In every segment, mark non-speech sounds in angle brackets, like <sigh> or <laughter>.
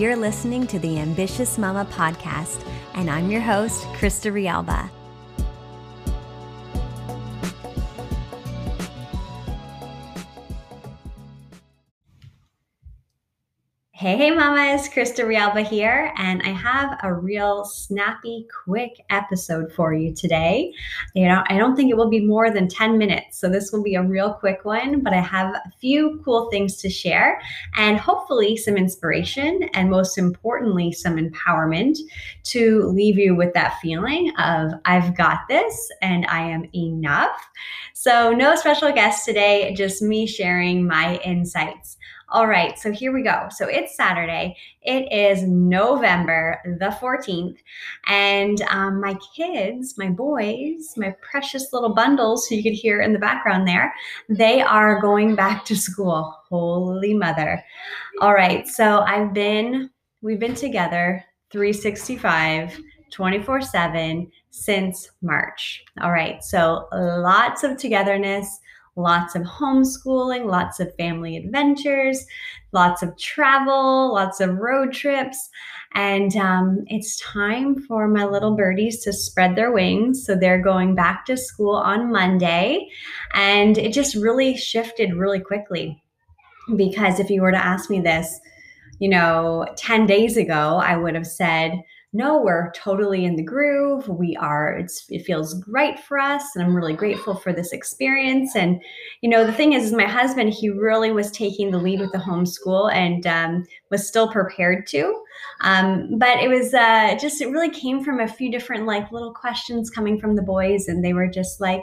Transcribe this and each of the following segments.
You're listening to the Ambitious Mama podcast, and I'm your host, Krista Rialba. Hey, hey, mamas, Krista Rialba here, and I have a real snappy, quick episode for you today. You know, I don't think it will be more than 10 minutes, so this will be a real quick one, but I have a few cool things to share and hopefully some inspiration, and most importantly, some empowerment to leave you with that feeling of I've got this and I am enough. So, no special guest today, just me sharing my insights. All right, so here we go. So it's Saturday. It is November the 14th. And um, my kids, my boys, my precious little bundles, who you could hear in the background there, they are going back to school. Holy mother. All right, so I've been, we've been together 365, 24 7 since March. All right, so lots of togetherness lots of homeschooling, lots of family adventures, lots of travel, lots of road trips. And um, it's time for my little birdies to spread their wings. So they're going back to school on Monday. And it just really shifted really quickly. Because if you were to ask me this, you know, 10 days ago, I would have said, no, we're totally in the groove. We are, it's, it feels great for us. And I'm really grateful for this experience. And, you know, the thing is, is my husband, he really was taking the lead with the homeschool and um, was still prepared to. Um, but it was uh, just, it really came from a few different like little questions coming from the boys. And they were just like,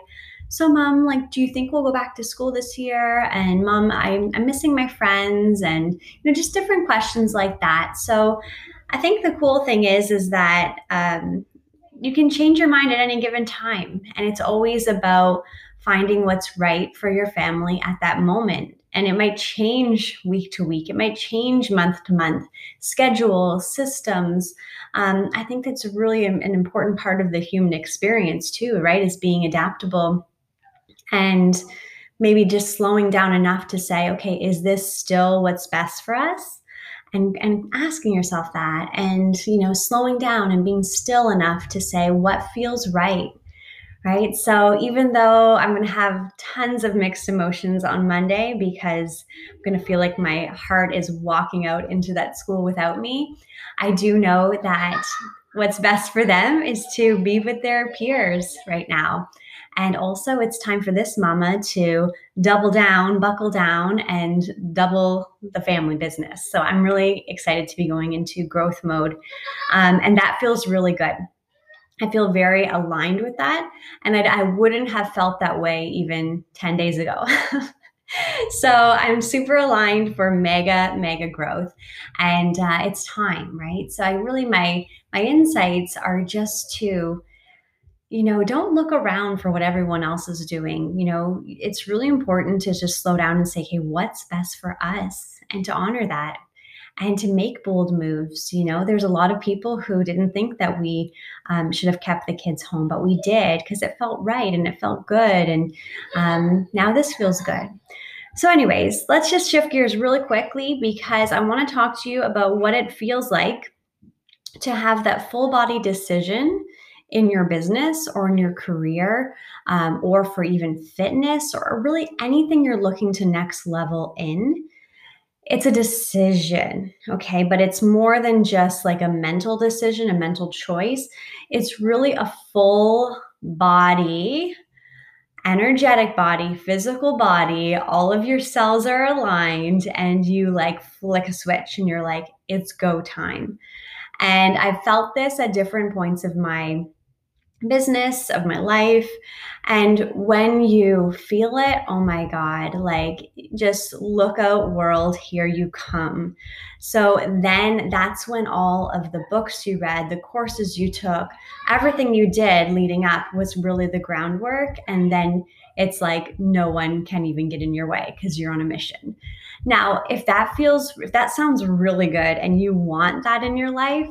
so mom like do you think we'll go back to school this year and mom I'm, I'm missing my friends and you know just different questions like that so I think the cool thing is is that um, you can change your mind at any given time, and it's always about finding what's right for your family at that moment. And it might change week to week. It might change month to month. Schedule, systems. Um, I think that's really an important part of the human experience too, right? Is being adaptable and maybe just slowing down enough to say, okay, is this still what's best for us? And and asking yourself that and you know slowing down and being still enough to say what feels right right? So even though i'm going to have tons of mixed emotions on monday because i'm going to feel like my heart is walking out into that school without me i do know that what's best for them is to be with their peers right now and also, it's time for this mama to double down, buckle down, and double the family business. So I'm really excited to be going into growth mode. Um, and that feels really good. I feel very aligned with that. And I'd, I would not have felt that way even 10 days ago. <laughs> so I'm super aligned for mega, mega growth. And uh, it's time, right? So I really, my, my insights are just to you know, don't look around for what everyone else is doing. You know, it's really important to just slow down and say, hey, what's best for us? And to honor that and to make bold moves. You know, there's a lot of people who didn't think that we um, should have kept the kids home, but we did because it felt right and it felt good. And um, now this feels good. So, anyways, let's just shift gears really quickly because I want to talk to you about what it feels like to have that full body decision in your business or in your career um, or for even fitness or really anything you're looking to next level in it's a decision okay? But it's more than just like a mental decision a mental choice. It's really a full body energetic body physical body. All of your cells are aligned and you like flick a switch and you're like it's go time. And i felt this at different points of my business, of my life. And when you feel it, oh my God, like just look out, world, here you come. So then that's when all of the books you read, the courses you took, everything you did leading up was really the groundwork. And then it's like no one can even get in your way because you're on a mission. Now, if that feels, if that sounds really good and you want that in your life,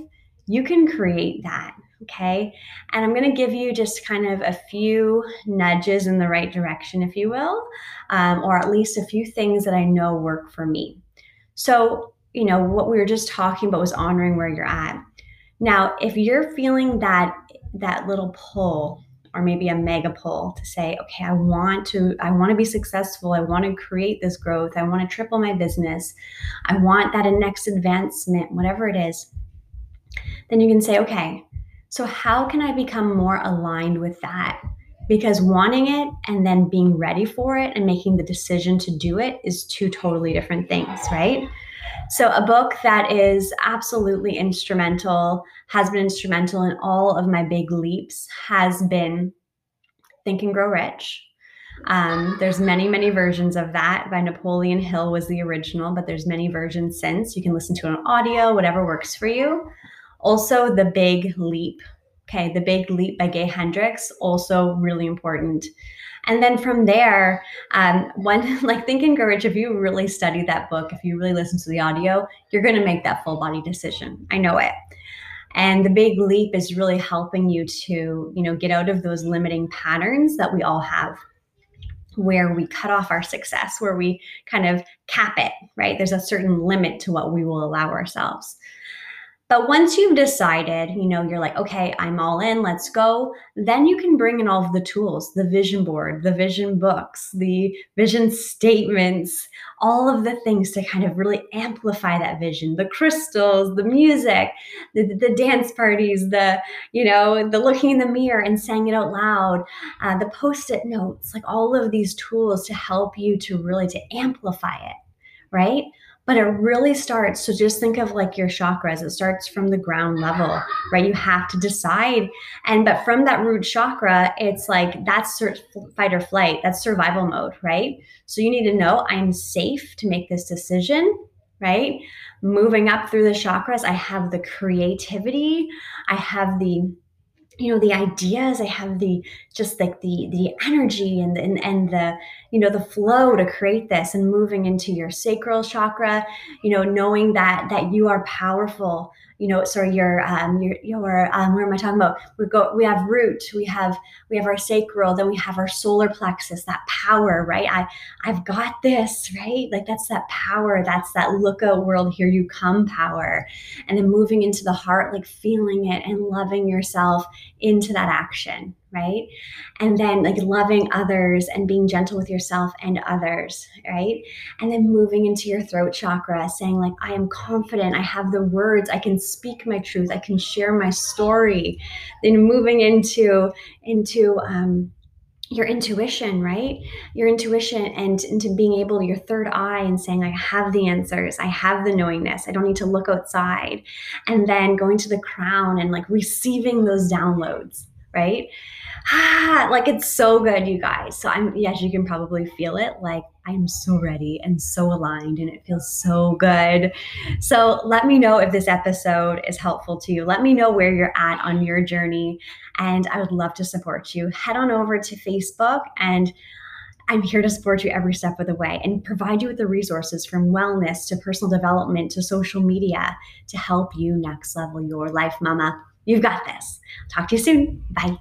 you can create that Okay. And I'm going to give you just kind of a few nudges in the right direction, if you will, um, or at least a few things that I know work for me. So, you know, what we were just talking about was honoring where you're at. Now, if you're feeling that that little pull or maybe a mega pull to say, okay, I want to I want to be successful. I want to create this growth. I want to triple my business. I want that next advancement, whatever it is. Then you can say, okay, so how can I become more aligned with that? Because wanting it and then being ready for it and making the decision to do it is two totally different things, right? So, a book that is absolutely instrumental, has been instrumental in all of my big leaps, has been Think and Grow Rich. Um, there's many, many versions of that. By Napoleon Hill was the original, but there's many versions since. You can listen to an audio, whatever works for you. Also, The Big Leap. Okay, The Big Leap by Gay Hendricks, also really important. And then from there, um, one <laughs> like Think and Rich, if you really study that book, if you really listen to the audio, you're going to make that full body decision. I know it. And the big leap is really helping you to, you know, get out of those limiting patterns that we all have where we cut off our success, where we kind of cap it, right? There's a certain limit to what we will allow ourselves. But once you've decided, you know, you're like, okay, I'm all in, let's go, then you can bring in all of the tools the vision board, the vision books, the vision statements, all of the things to kind of really amplify that vision the crystals, the music, the, the dance parties, the, you know, the looking in the mirror and saying it out loud, uh, the post it notes, like all of these tools to help you to really to amplify it, right? But it really starts so just think of like your chakras. It starts from the ground level right? You have to decide. And but from that root chakra it's like that's fight or flight. That's survival mode right? So you need to know i'm safe to make this decision right? Moving up through the chakras i have the creativity. I have the you know the ideas i have the just like the the energy and and, and the you know the flow to create this and moving into your sacral chakra you know knowing that that you are powerful you know, sorry, your um, your your um, what am I talking about? We go, we have root, we have we have our sacral, then we have our solar plexus, that power, right? I I've got this, right? Like that's that power, that's that look out world, here you come power, and then moving into the heart, like feeling it and loving yourself into that action, right? And then like loving others and being gentle with yourself and others, right? And then moving into your throat chakra, saying like, I am confident, I have the words, I can speak my truth, I can share my story. Then moving into into um, your intuition, right? Your intuition and into being able, your third eye, and saying, I have the answers, I have the knowingness, I don't need to look outside. And then going to the crown and like receiving those downloads, right? ah, like it's so good, you guys. So I'm, yes, you can probably feel it. Like I'm so ready and so aligned and it feels so good. So let me know if this episode is helpful to you. Let me know where you're at on your journey. And I would love to support you. Head on over to Facebook and I'm here to support you every step of the way and provide you with the resources from wellness to personal development to social media to help you next level your life, mama. You've got this. Talk to you soon. Bye.